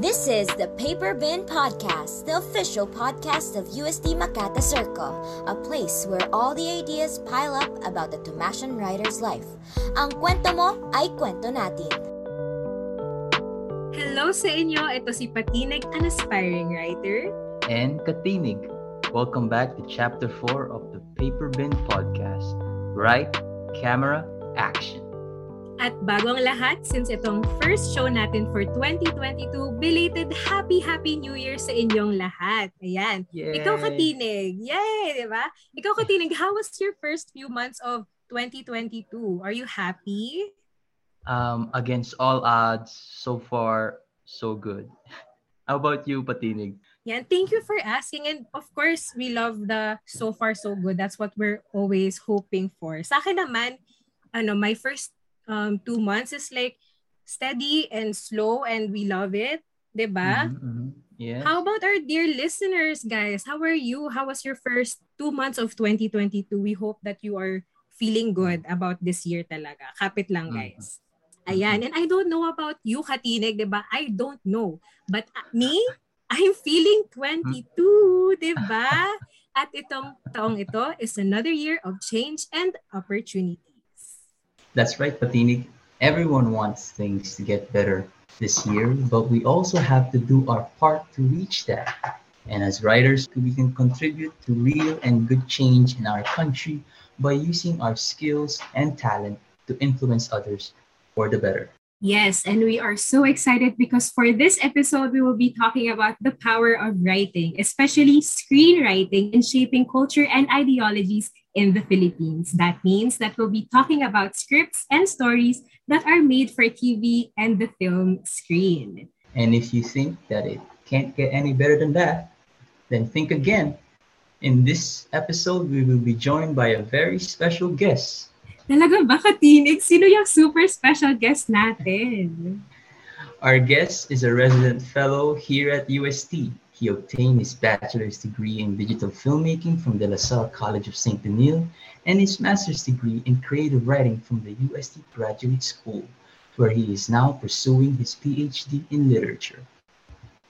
This is the Paper Bin Podcast, the official podcast of UST MaKatha Circle, a place where all the ideas pile up about the Thomasian writer's life. Ang kwento mo ay kwento natin. Hello sa inyo, ito si Patinig, an aspiring writer. And Katinig. Welcome back to Chapter 4 of the Paper Bin Podcast. Write, camera, action. At bago ang lahat, since itong first show natin for 2022, belated Happy Happy New Year sa inyong lahat. Ayan. Yay! Ikaw katinig. Yay! Di ba? Ikaw katinig, how was your first few months of 2022? Are you happy? Um, against all odds, so far, so good. How about you, Patinig? Yan. Thank you for asking. And of course, we love the so far so good. That's what we're always hoping for. Sa akin naman, ano, my first um, two months is like steady and slow and we love it. 'di ba? Mhm, mhm. Yes. How about our dear listeners, guys? How are you? How was your first two months of 2022? We hope that you are feeling good about this year talaga. Kapit lang, Mhm. guys. Ayan. And I don't know about you, Katinig, di ba? I don't know. But uh, me, I'm feeling 22, di ba? At itong taong ito is another year of change and opportunities. That's right, Patinig. Everyone wants things to get better this year, but we also have to do our part to reach that. And as writers, we can contribute to real and good change in our country by using our skills and talent to influence others for the better. Yes, and we are so excited because for this episode, we will be talking about the power of writing, especially screenwriting in shaping culture and ideologies in the Philippines. That means that we'll be talking about scripts and stories that are made for TV and the film screen. And if you think that it can't get any better than that, then think again. In this episode, we will be joined by a very special guest. Talaga ba, Katinig? Sino yung super special guest natin? Our guest is a resident fellow here at UST. He obtained his bachelor's degree in digital filmmaking from De La Salle College of St. Benilde and his master's degree in creative writing from the UST Graduate School, where he is now pursuing his PhD in literature.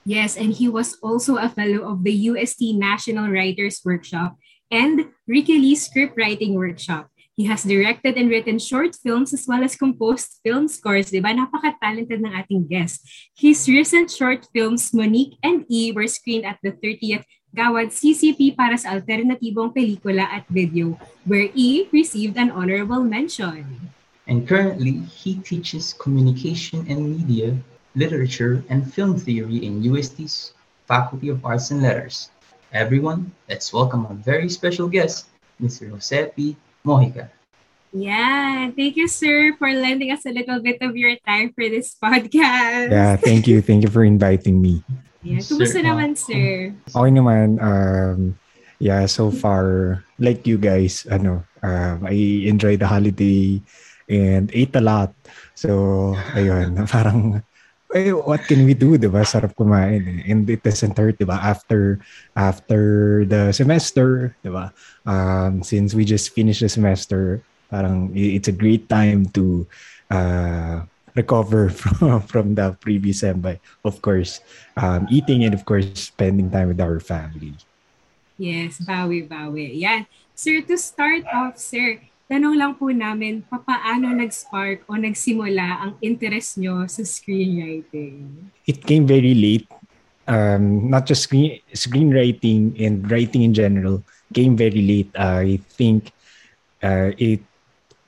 Yes, and he was also a fellow of the UST National Writers Workshop and Ricky Lee Script Writing Workshop. He has directed and written short films as well as composed film scores. Diba? Napaka-talented ng ating guest. His recent short films, Monique and E, were screened at the 30th Gawad CCP para sa alternatibong pelikula at video, where E received an honorable mention. And currently, he teaches communication and media, literature, and film theory in UST's Faculty of Arts and Letters. Everyone, let's welcome our very special guest, Mr. Josepi Mojica. Yeah, thank you, sir, for lending us a little bit of your time for this podcast. Yeah, thank you. Thank you for inviting me. Yeah, Sir, kumusta uh, naman, sir? Okay naman, um, yeah, so far, like you guys, ano, um, I enjoyed the holiday and ate a lot. So, ayun, parang, eh, what can we do, di ba? Sarap kumain. eh. And it doesn't hurt, di ba? After, after the semester, di ba? Um, since we just finished the semester, parang it's a great time to uh, recover from, from the previous sem by, of course, um, eating and of course spending time with our family. Yes, bawi, bawi. Yan. Sir, to start off, sir, tanong lang po namin, papaano nag-spark o nagsimula ang interest nyo sa screenwriting? It came very late. Um, not just screen screenwriting and writing in general came very late. I think uh, it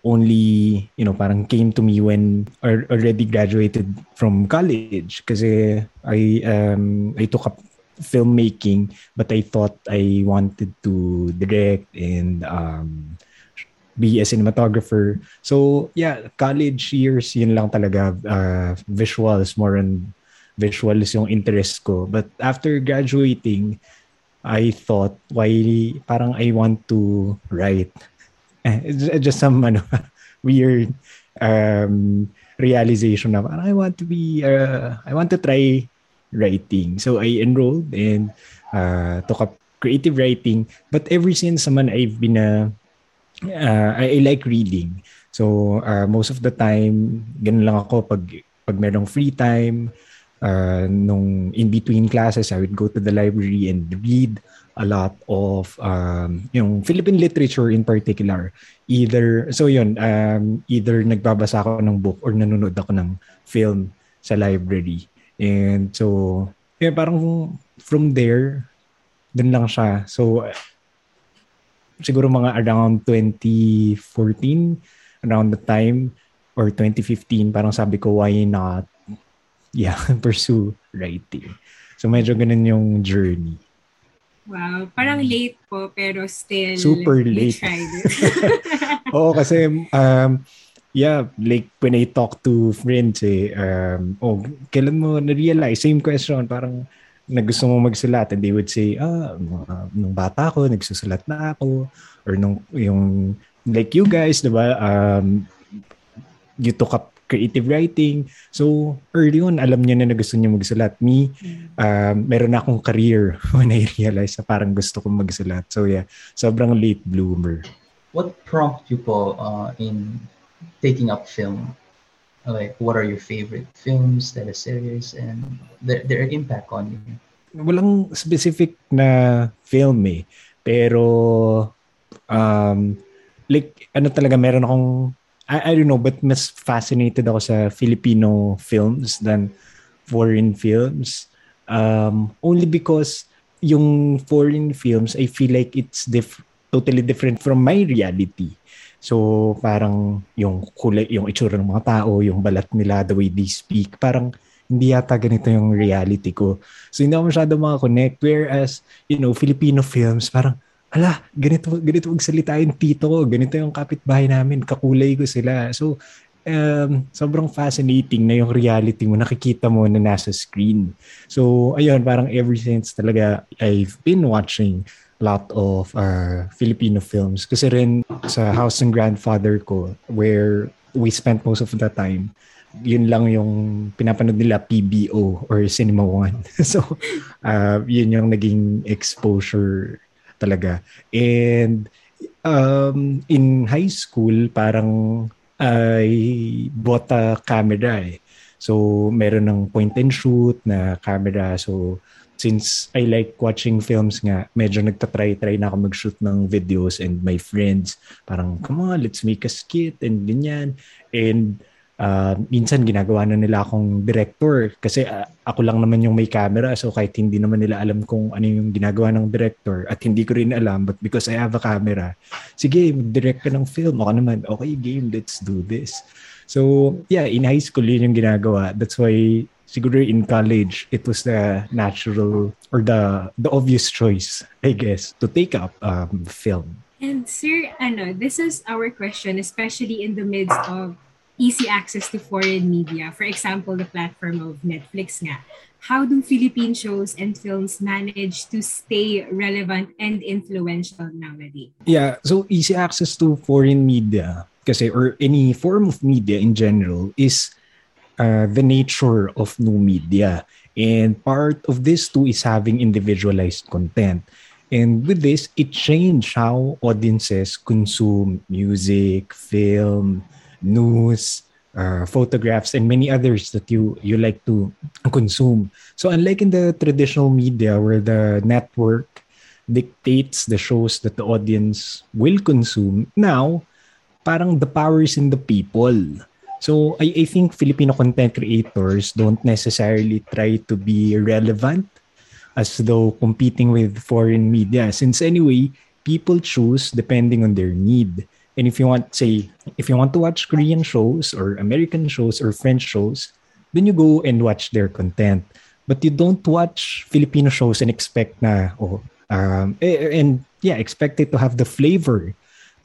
only you know parang came to me when I already graduated from college kasi I um I took up filmmaking but I thought I wanted to direct and um be a cinematographer. So yeah, college years yun lang talaga uh, visuals more on visuals yung interest ko. But after graduating, I thought why parang I want to write. Just some ano, weird um, realization na parang I want to be uh, I want to try writing. So I enrolled and uh, took up creative writing. But ever since naman I've been a uh, I, I like reading. So uh, most of the time ganun lang ako pag pag merong free time uh, nung in between classes, I would go to the library and read a lot of um, yung Philippine literature in particular. Either, so yun, um, either nagbabasa ako ng book or nanonood ako ng film sa library. And so, yeah, parang from there, dun lang siya. So, siguro mga around 2014, around the time, or 2015, parang sabi ko, why not, yeah, pursue writing. So, medyo ganun yung journey. Wow, parang late po pero still Super late. Oo, kasi um, yeah, like when I talk to friends eh, um, oh, kailan mo na-realize? Same question, parang na gusto mo magsulat and they would say, ah, uh, nung bata ako, nagsusulat na ako. Or nung, yung, like you guys, di ba, um, you took up creative writing. So, early on, alam niya na na gusto niya magsulat. Me, um, meron na akong career when I realized na parang gusto kong magsulat. So, yeah, sobrang late bloomer. What prompted you po uh, in taking up film? Like, what are your favorite films, teleseries, and their, their impact on you? Walang specific na film eh. Pero, um, like, ano talaga, meron akong I, I don't know, but mas fascinated ako sa Filipino films than foreign films. Um, only because yung foreign films, I feel like it's diff- totally different from my reality. So, parang yung kulay, yung itsura ng mga tao, yung balat nila, the way they speak, parang hindi yata ganito yung reality ko. So, hindi ako masyado makakonect. Whereas, you know, Filipino films, parang, ala, ganito, ganito magsalita yung tito ko, ganito yung kapitbahay namin, kakulay ko sila. So, um, sobrang fascinating na yung reality mo, nakikita mo na nasa screen. So, ayun, parang ever since talaga, I've been watching lot of uh, Filipino films. Kasi rin sa house ng grandfather ko, where we spent most of the time, yun lang yung pinapanood nila PBO or Cinema One. so, uh, yun yung naging exposure talaga. And um, in high school, parang I bought a camera eh. So, meron ng point and shoot na camera. So, since I like watching films nga, medyo nagtatry-try na ako mag-shoot ng videos and my friends, parang, come on, let's make a skit and ganyan. And uh, minsan ginagawa na nila akong director kasi uh, ako lang naman yung may camera. So kahit hindi naman nila alam kung ano yung ginagawa ng director at hindi ko rin alam but because I have a camera sige mag-direct ka ng film. Ako naman okay game let's do this. So yeah in high school yun yung ginagawa. That's why siguro in college it was the natural or the the obvious choice I guess to take up um, film and sir ano this is our question especially in the midst of easy access to foreign media. For example, the platform of Netflix nga. How do Philippine shows and films manage to stay relevant and influential nowadays? Yeah, so easy access to foreign media kasi or any form of media in general is uh, the nature of new media. And part of this too is having individualized content. And with this, it changed how audiences consume music, film, news, uh, photographs, and many others that you you like to consume. So unlike in the traditional media where the network dictates the shows that the audience will consume, now parang the power is in the people. So I, I think Filipino content creators don't necessarily try to be relevant as though competing with foreign media since anyway people choose depending on their need. And if you want, say, if you want to watch Korean shows or American shows or French shows, then you go and watch their content. But you don't watch Filipino shows and expect na, oh, um, and yeah, expect it to have the flavor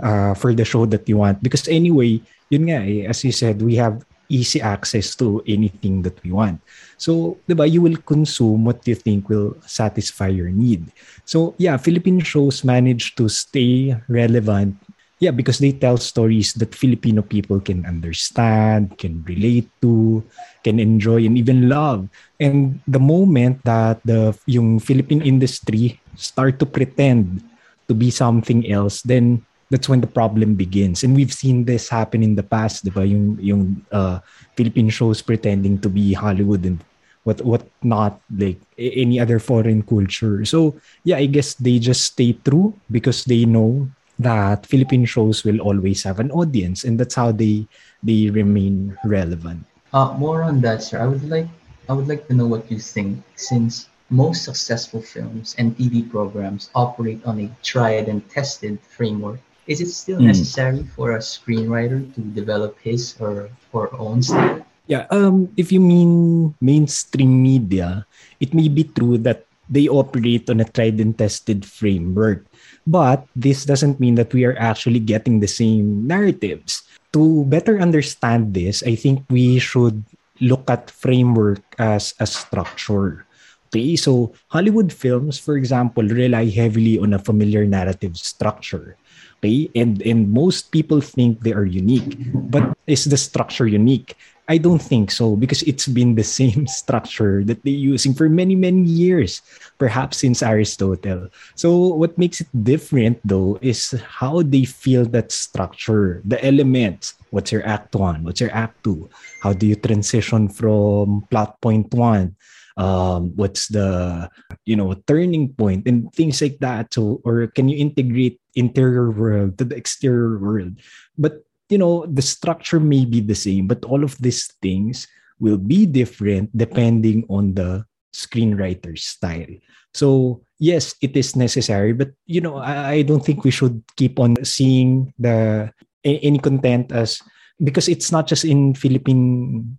uh, for the show that you want. Because anyway, yun nga eh, as you said, we have easy access to anything that we want. So, diba, you will consume what you think will satisfy your need. So, yeah, Philippine shows manage to stay relevant yeah, because they tell stories that Filipino people can understand, can relate to, can enjoy and even love. And the moment that the yung Philippine industry start to pretend to be something else, then that's when the problem begins. And we've seen this happen in the past, di ba? Yung, yung uh, Philippine shows pretending to be Hollywood and what what not like any other foreign culture. So yeah, I guess they just stay true because they know that Philippine shows will always have an audience, and that's how they they remain relevant. Uh, more on that, sir. I would like I would like to know what you think, since most successful films and TV programs operate on a tried and tested framework. Is it still Mm. necessary for a screenwriter to develop his or her own style? Yeah, um, if you mean mainstream media, it may be true that they operate on a tried and tested framework. But this doesn't mean that we are actually getting the same narratives. To better understand this, I think we should look at framework as a structure. Okay, so Hollywood films, for example, rely heavily on a familiar narrative structure. Okay, and and most people think they are unique, but is the structure unique? I don't think so because it's been the same structure that they're using for many, many years, perhaps since Aristotle. So, what makes it different though is how they feel that structure, the elements. What's your act one? What's your act two? How do you transition from plot point one? Um, what's the you know turning point and things like that so or can you integrate interior world to the exterior world but you know the structure may be the same but all of these things will be different depending on the screenwriter's style so yes it is necessary but you know i, I don't think we should keep on seeing the any content as because it's not just in philippine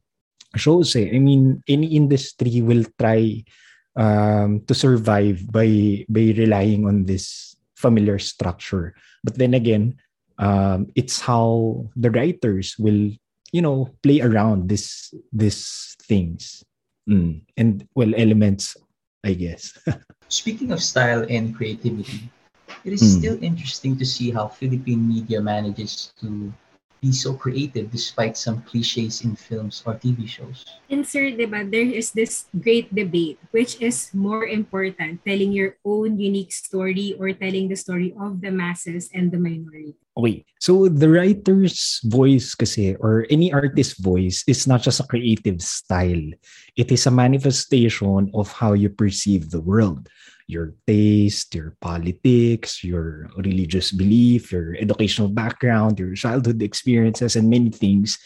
shows eh. i mean any industry will try um, to survive by by relying on this familiar structure but then again um, it's how the writers will you know play around this these things Mm. and well elements i guess Speaking of style and creativity, it is Hmm. still interesting to see how Philippine media manages to be so creative despite some cliches in films or TV shows. And sir, diba, there is this great debate, which is more important, telling your own unique story or telling the story of the masses and the minority. Wait, so the writer's voice kasi or any artist's voice is not just a creative style. It is a manifestation of how you perceive the world. Your taste, your politics, your religious belief, your educational background, your childhood experiences, and many things.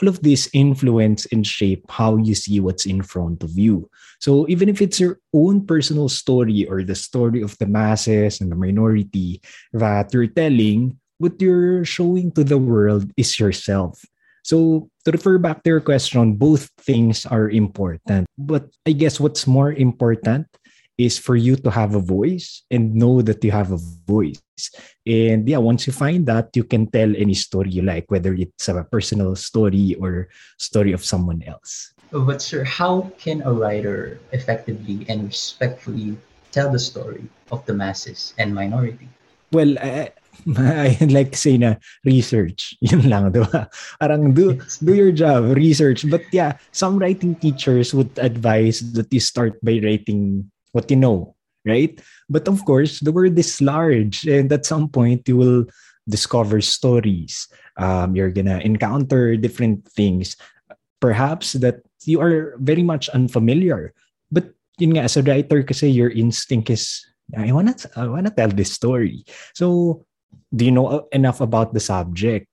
All of this influence and shape how you see what's in front of you. So even if it's your own personal story or the story of the masses and the minority that you're telling, what you're showing to the world is yourself. So, to refer back to your question, both things are important. But I guess what's more important is for you to have a voice and know that you have a voice. And yeah, once you find that, you can tell any story you like, whether it's a personal story or story of someone else. But sir, how can a writer effectively and respectfully tell the story of the masses and minority? Well, I, I'd like say na research. Yun lang, di ba? Parang do, do your job, research. But yeah, some writing teachers would advise that you start by writing what you know, right? But of course, the world is large, and at some point, you will discover stories. Um, you're gonna encounter different things, perhaps that you are very much unfamiliar. But yun nga, as a writer, kasi your instinct is, I wanna, I wanna tell this story. So, do you know enough about the subject?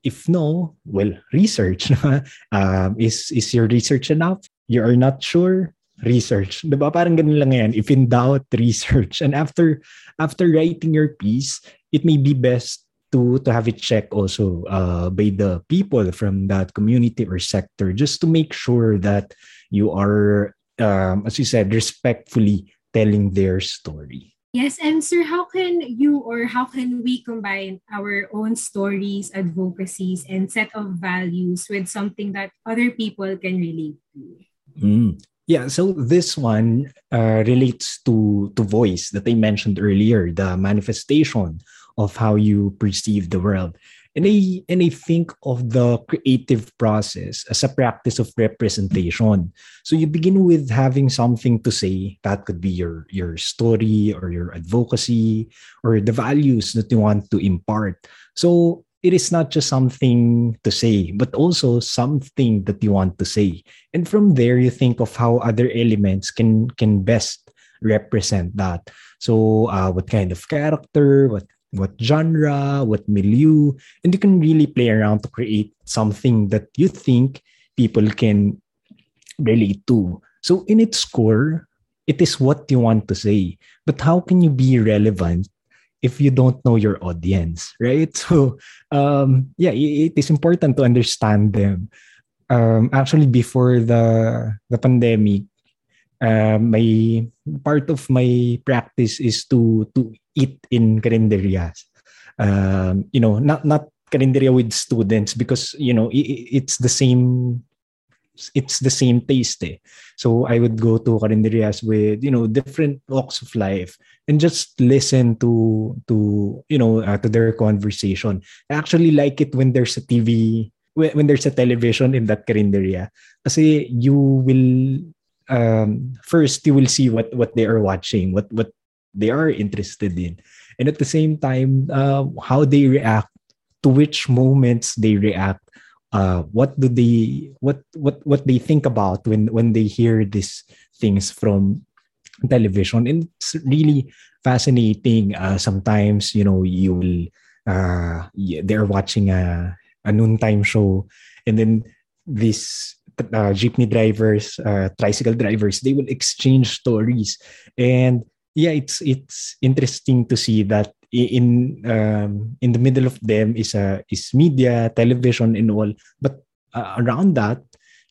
If no, well, research. um, is is your research enough? You are not sure? Research. Diba? Parang ganun lang yan. If in doubt, research. And after after writing your piece, it may be best to to have it checked also uh, by the people from that community or sector just to make sure that you are, um, as you said, respectfully telling their story. Yes, and sir, how can you or how can we combine our own stories, advocacies, and set of values with something that other people can relate to? Mm. Yeah, so this one uh, relates to to voice that I mentioned earlier, the manifestation of how you perceive the world. And I and I think of the creative process as a practice of representation. So you begin with having something to say. That could be your your story or your advocacy or the values that you want to impart. So it is not just something to say, but also something that you want to say. And from there, you think of how other elements can can best represent that. So, uh, what kind of character, what what genre, what milieu, and you can really play around to create something that you think people can relate to. So, in its core, it is what you want to say. But how can you be relevant if you don't know your audience, right? So, um, yeah, it is important to understand them. Um, actually, before the the pandemic, uh, my part of my practice is to to eat in carinderias. Um, you know, not not carinderia with students because you know it, it's the same it's the same taste eh. So I would go to carinderias with you know different walks of life and just listen to to you know uh, to their conversation. I actually like it when there's a TV when, when there's a television in that carinderia kasi you will um, first you will see what what they are watching, what what they are interested in, and at the same time, uh, how they react, to which moments they react, uh, what do they what what what they think about when when they hear these things from television, and it's really fascinating. Uh, sometimes you know you will uh, they're watching a a noontime show, and then this uh, jeepney drivers, uh, tricycle drivers, they will exchange stories, and yeah, it's it's interesting to see that in um, in the middle of them is a uh, is media, television, and all. But uh, around that,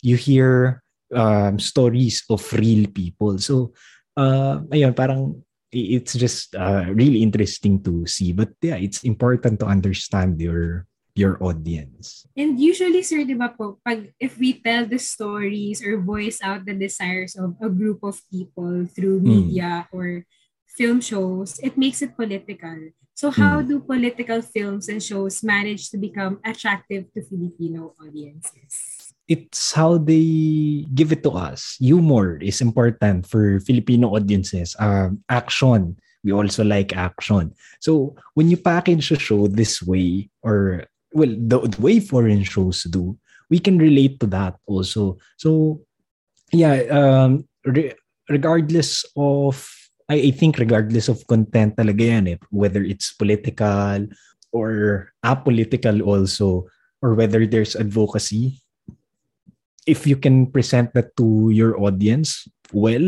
you hear um, stories of real people. So, uh, ayun, parang it's just uh, really interesting to see. But yeah, it's important to understand your your audience. And usually, sir, di ba po, pag, if we tell the stories or voice out the desires of a group of people through hmm. media mm. or film shows, it makes it political. So how mm. do political films and shows manage to become attractive to Filipino audiences? It's how they give it to us. Humor is important for Filipino audiences. Um, action, we also like action. So when you package a show this way, or well the, the way foreign shows do we can relate to that also so yeah um re- regardless of I, I think regardless of content talaga yan eh, whether it's political or apolitical also or whether there's advocacy if you can present that to your audience well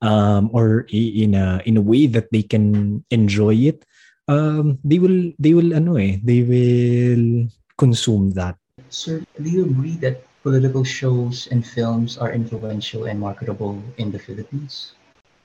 um, or in a in a way that they can enjoy it um, they will they will ano eh, they will consume that. Sir, do you agree that political shows and films are influential and marketable in the Philippines?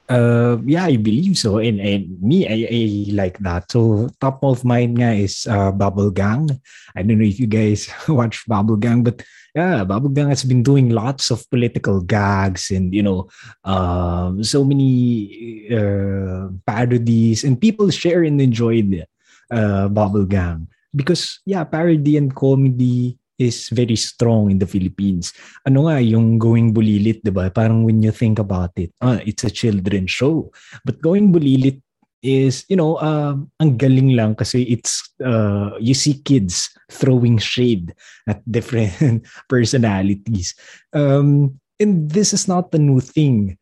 Uh, yeah, I believe so. And, and me, I, I like that. So top of mind nga is uh, Bubble Gang. I don't know if you guys watch Bubble Gang, but yeah, Bubble Gang has been doing lots of political gags and you know, um, so many uh, parodies, and people share and enjoy the uh, Bubble Gang because yeah, parody and comedy is very strong in the Philippines. Ano nga, yung Goin' Bulilit, di ba? Parang when you think about it, ah, it's a children's show. But Goin' Bulilit is, you know, uh, ang galing lang kasi it's, uh, you see kids throwing shade at different personalities. Um, and this is not a new thing.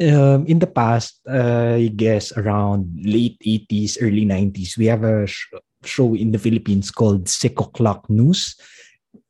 Um, in the past, uh, I guess around late 80s, early 90s, we have a sh- show in the Philippines called Sic O'Clock News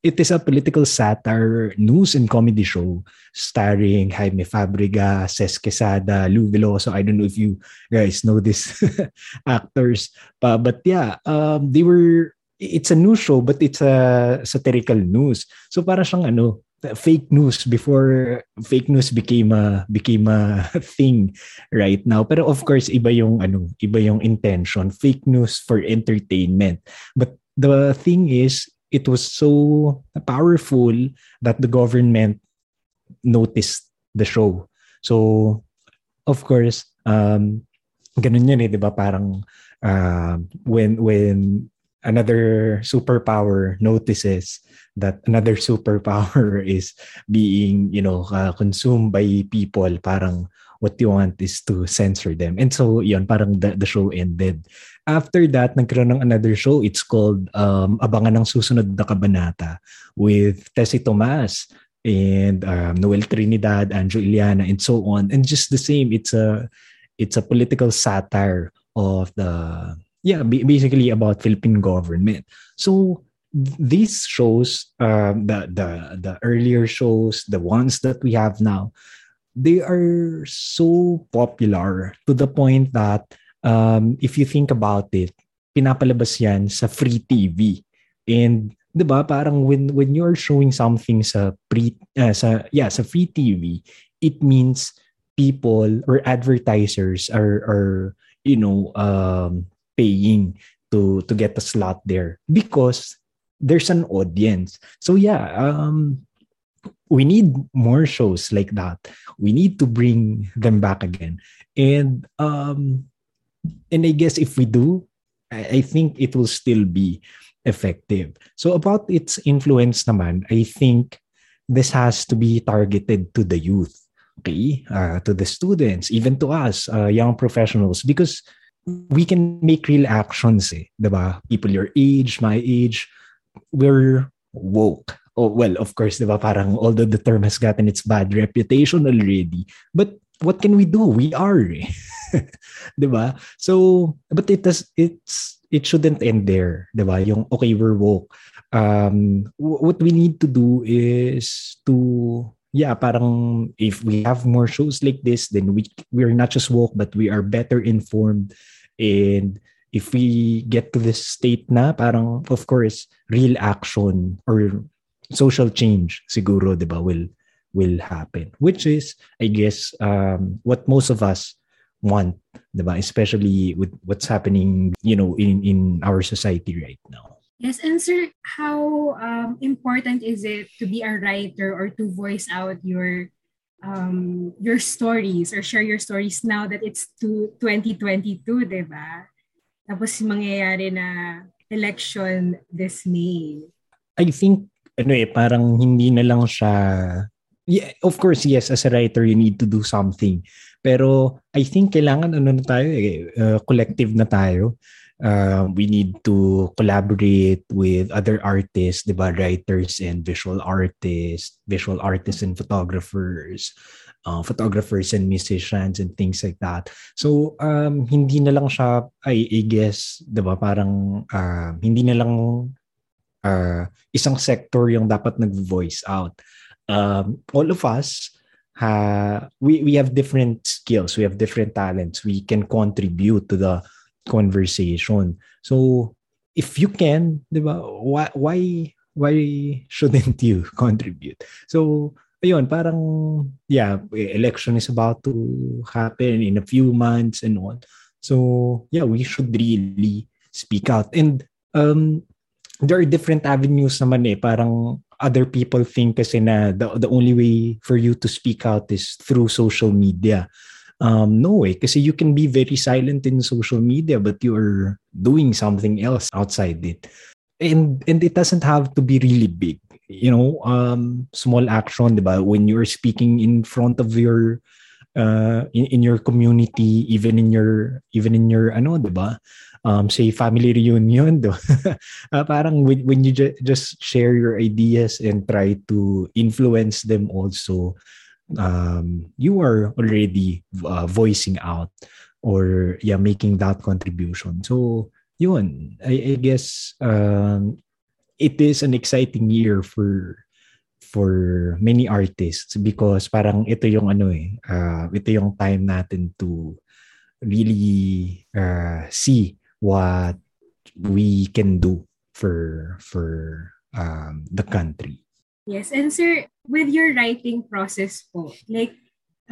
it is a political satire news and comedy show starring Jaime Fabregas, Ces Quesada, Lou Veloso. I don't know if you guys know these actors, but yeah, um, they were. It's a news show, but it's a satirical news. So para siyang ano, fake news before fake news became a became a thing right now pero of course iba yung ano iba yung intention fake news for entertainment but the thing is it was so powerful that the government noticed the show. So, of course, um, ganun yun eh, di ba? Parang uh, when, when another superpower notices that another superpower is being, you know, uh, consumed by people, parang what you want is to censor them. And so, yun, parang the, the show ended. After that, nagkaroon ng another show. It's called um, Abangan ng Susunod na Kabanata with Tessie Tomas and um, Noel Trinidad, Anjo Yllana, and so on. And just the same, it's a it's a political satire of the yeah, basically about Philippine government. So these shows, um, the the the earlier shows, the ones that we have now, they are so popular to the point that um, if you think about it, pinapalabas yan sa free TV. And 'di ba parang when when you're showing something sa pre uh, sa yeah sa free TV it means people or advertisers are are you know um paying to to get a slot there because there's an audience so yeah um we need more shows like that we need to bring them back again and um and i guess if we do i, I think it will still be effective. So about its influence naman, I think this has to be targeted to the youth, okay, uh, to the students, even to us, uh, young professionals, because we can make real actions, eh, diba? People your age, my age, we're woke. Oh, well, of course, diba, parang although the term has gotten its bad reputation already, but what can we do? We are, eh. diba? So, but it does, it's it shouldn't end there, 'di ba? Yung okay, we're woke. Um what we need to do is to yeah, parang if we have more shows like this, then we we're not just woke but we are better informed and if we get to this state na parang of course real action or social change siguro 'di ba will will happen which is i guess um what most of us want, diba? Especially with what's happening, you know, in in our society right now. Yes, and sir, how um, important is it to be a writer or to voice out your um, your stories or share your stories now that it's to 2022, di ba? Tapos mangyayari na election this May. I think ano eh parang hindi na lang siya yeah, of course yes as a writer you need to do something pero I think kailangan ano na tayo eh, uh, collective na tayo. Uh, we need to collaborate with other artists, di ba? Writers and visual artists, visual artists and photographers, uh, photographers and musicians and things like that. So, um, hindi na lang siya, I, I guess, di ba? Parang, uh, hindi na lang uh, isang sector yung dapat nag-voice out. Um, all of us, ha, we, we have different skills, we have different talents, we can contribute to the conversation. So if you can, diba, why, why, why shouldn't you contribute? So ayun, parang, yeah, election is about to happen in a few months and all. So, yeah, we should really speak out. And um, there are different avenues naman eh. Parang other people think kasi na the, the only way for you to speak out is through social media. Um, no way, kasi you can be very silent in social media, but you're doing something else outside it. And and it doesn't have to be really big. You know, um, small action, diba? When you're speaking in front of your uh, in, in your community, even in your even in your ano, diba? um, say family reunion do uh, parang when, when you ju- just share your ideas and try to influence them also um, you are already uh, voicing out or yeah making that contribution so yun I, I guess um, it is an exciting year for for many artists because parang ito yung ano eh uh, ito yung time natin to really uh, see what we can do for for um, the country. Yes, and sir, with your writing process po, like,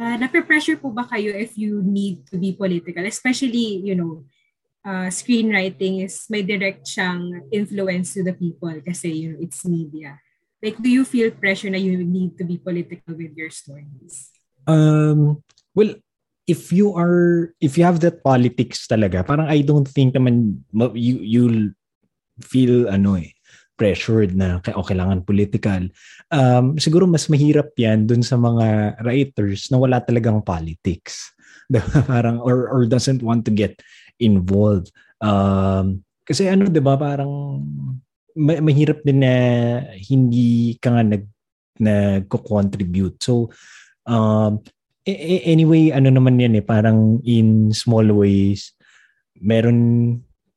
uh, nape-pressure po ba kayo if you need to be political? Especially, you know, uh, screenwriting is may direct siyang influence to the people kasi, you know, it's media. Like, do you feel pressure na you need to be political with your stories? Um, well, if you are if you have that politics talaga parang I don't think naman you you'll feel ano eh pressured na o kailangan political. Um, siguro mas mahirap yan dun sa mga writers na wala talagang politics. parang or, or doesn't want to get involved. Um, kasi ano 'di ba parang ma- mahirap din na hindi ka nga nag nagko-contribute. So um anyway ano naman yan eh parang in small ways meron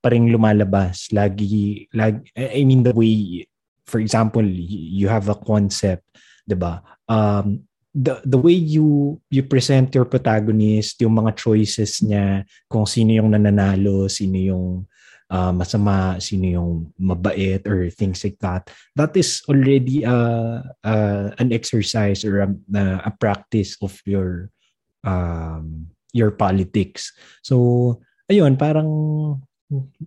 pa rin lumalabas. Lagi, lagi, I mean, the way, for example, you have a concept, di ba? Um, the, the way you, you present your protagonist, yung mga choices niya, kung sino yung nananalo, sino yung uh, masama, sino yung mabait or things like that. That is already uh, uh, an exercise or a, a practice of your um, your politics. So, ayun, parang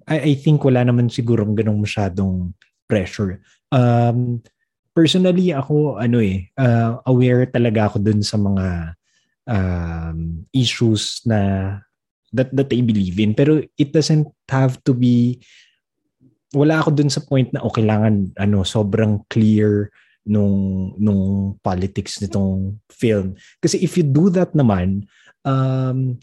I, I think wala naman siguro ganong masyadong pressure. Um, personally, ako, ano eh, uh, aware talaga ako dun sa mga um, issues na that, that I believe in. Pero it doesn't have to be, wala ako dun sa point na, oh, kailangan, ano, sobrang clear nung, nung politics nitong film. Kasi if you do that naman, um,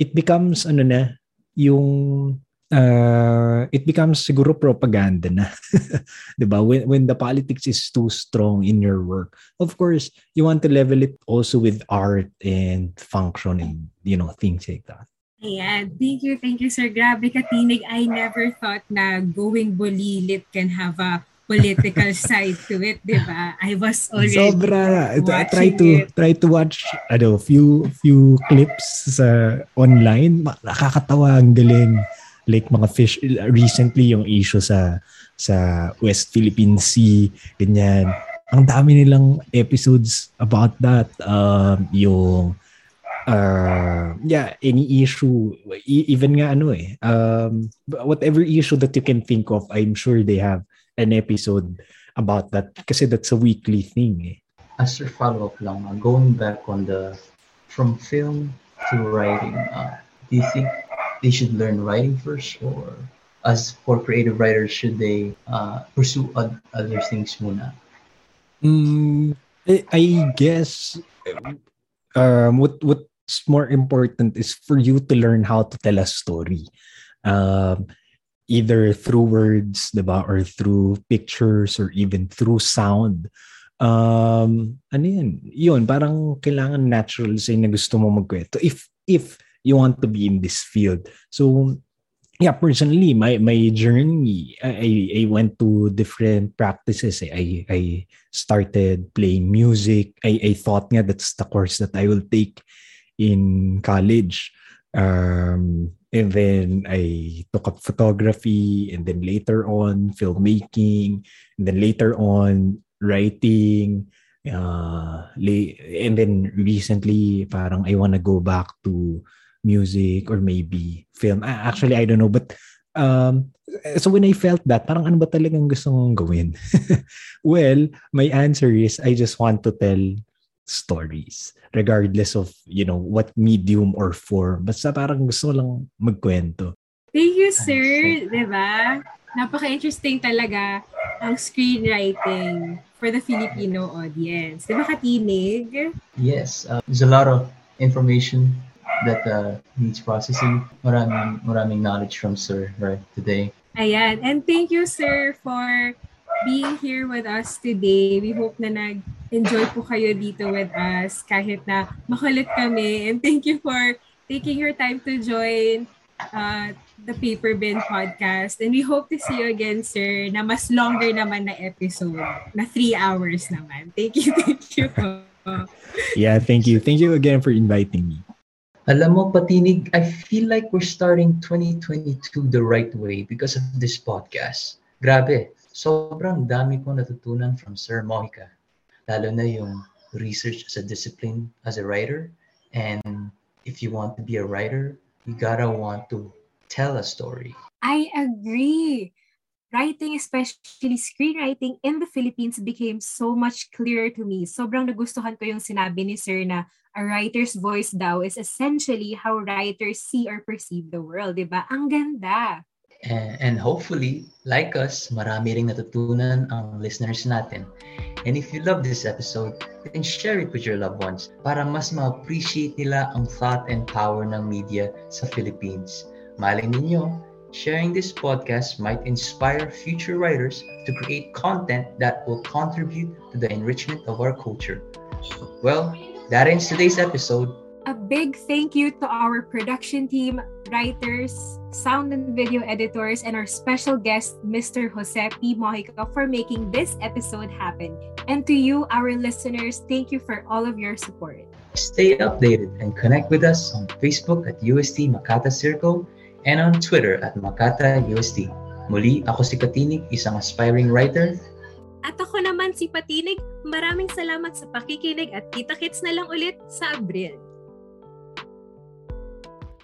it becomes, ano na, yung uh, it becomes siguro propaganda na. 'Di ba? When when the politics is too strong in your work. Of course, you want to level it also with art and function and you know, things like that. Ayan. Thank you, thank you, sir. Grabe katinig. I never thought na going bulilit can have a political side to it, di ba? I was already Sobra. Try to it. try to watch ano, few few clips sa online. Nakakatawa ang galing like mga fish recently yung issue sa sa West Philippine Sea ganyan ang dami nilang episodes about that um yung uh, yeah any issue even nga ano eh um whatever issue that you can think of I'm sure they have an episode about that kasi that's a weekly thing eh. as a follow up lang uh, going back on the from film to writing uh, do you think they should learn writing first or as for creative writers should they uh, pursue ad- other things muna mm, I guess um, what what what's more important is for you to learn how to tell a story um, either through words diba, or through pictures or even through sound um ano yun yun parang kailangan natural sa na gusto mo magkwento if if you want to be in this field. So yeah, personally, my my journey, I I went to different practices. I I started playing music. I I thought nga that's the course that I will take in college. Um, and then I took up photography, and then later on filmmaking, and then later on writing. Uh, and then recently, parang I wanna go back to music or maybe film. Actually, I don't know. But um, so when I felt that, parang ano ba talagang gusto kong gawin? well, my answer is I just want to tell stories regardless of, you know, what medium or form. Basta parang gusto lang magkwento. Thank you, sir. Diba? Napaka-interesting talaga ang screenwriting for the Filipino audience. Diba katinig? Yes. Uh, there's a lot of information that uh, needs processing. Maraming, maraming knowledge from Sir right today. Ayan. And thank you, Sir, for being here with us today. We hope na nag-enjoy po kayo dito with us kahit na makulit kami. And thank you for taking your time to join uh, the Paper Bin podcast. And we hope to see you again, sir, na mas longer naman na episode, na three hours naman. Thank you, thank you. yeah, thank you. Thank you again for inviting me. Alam mo, Patinig, I feel like we're starting 2022 the right way because of this podcast. Grabe, sobrang dami kong natutunan from Sir Mohica. Lalo na yung research as a discipline as a writer. And if you want to be a writer, you gotta want to tell a story. I agree. Writing, especially screenwriting in the Philippines became so much clearer to me. Sobrang nagustuhan ko yung sinabi ni Sir na a writer's voice daw is essentially how writers see or perceive the world, di ba? Ang ganda. And, hopefully, like us, marami ring natutunan ang listeners natin. And if you love this episode, then share it with your loved ones para mas ma-appreciate nila ang thought and power ng media sa Philippines. Malay ninyo, sharing this podcast might inspire future writers to create content that will contribute to the enrichment of our culture. Well, that ends today's episode. A big thank you to our production team, writers, sound and video editors, and our special guest, Mr. Jose P. Mojica, for making this episode happen. And to you, our listeners, thank you for all of your support. Stay updated and connect with us on Facebook at UST Makata Circle and on Twitter at Makata UST. Muli, ako si Katinig, isang aspiring writer. At ako naman si Patinig, maraming salamat sa pakikinig at kita-kits na lang ulit sa Abril.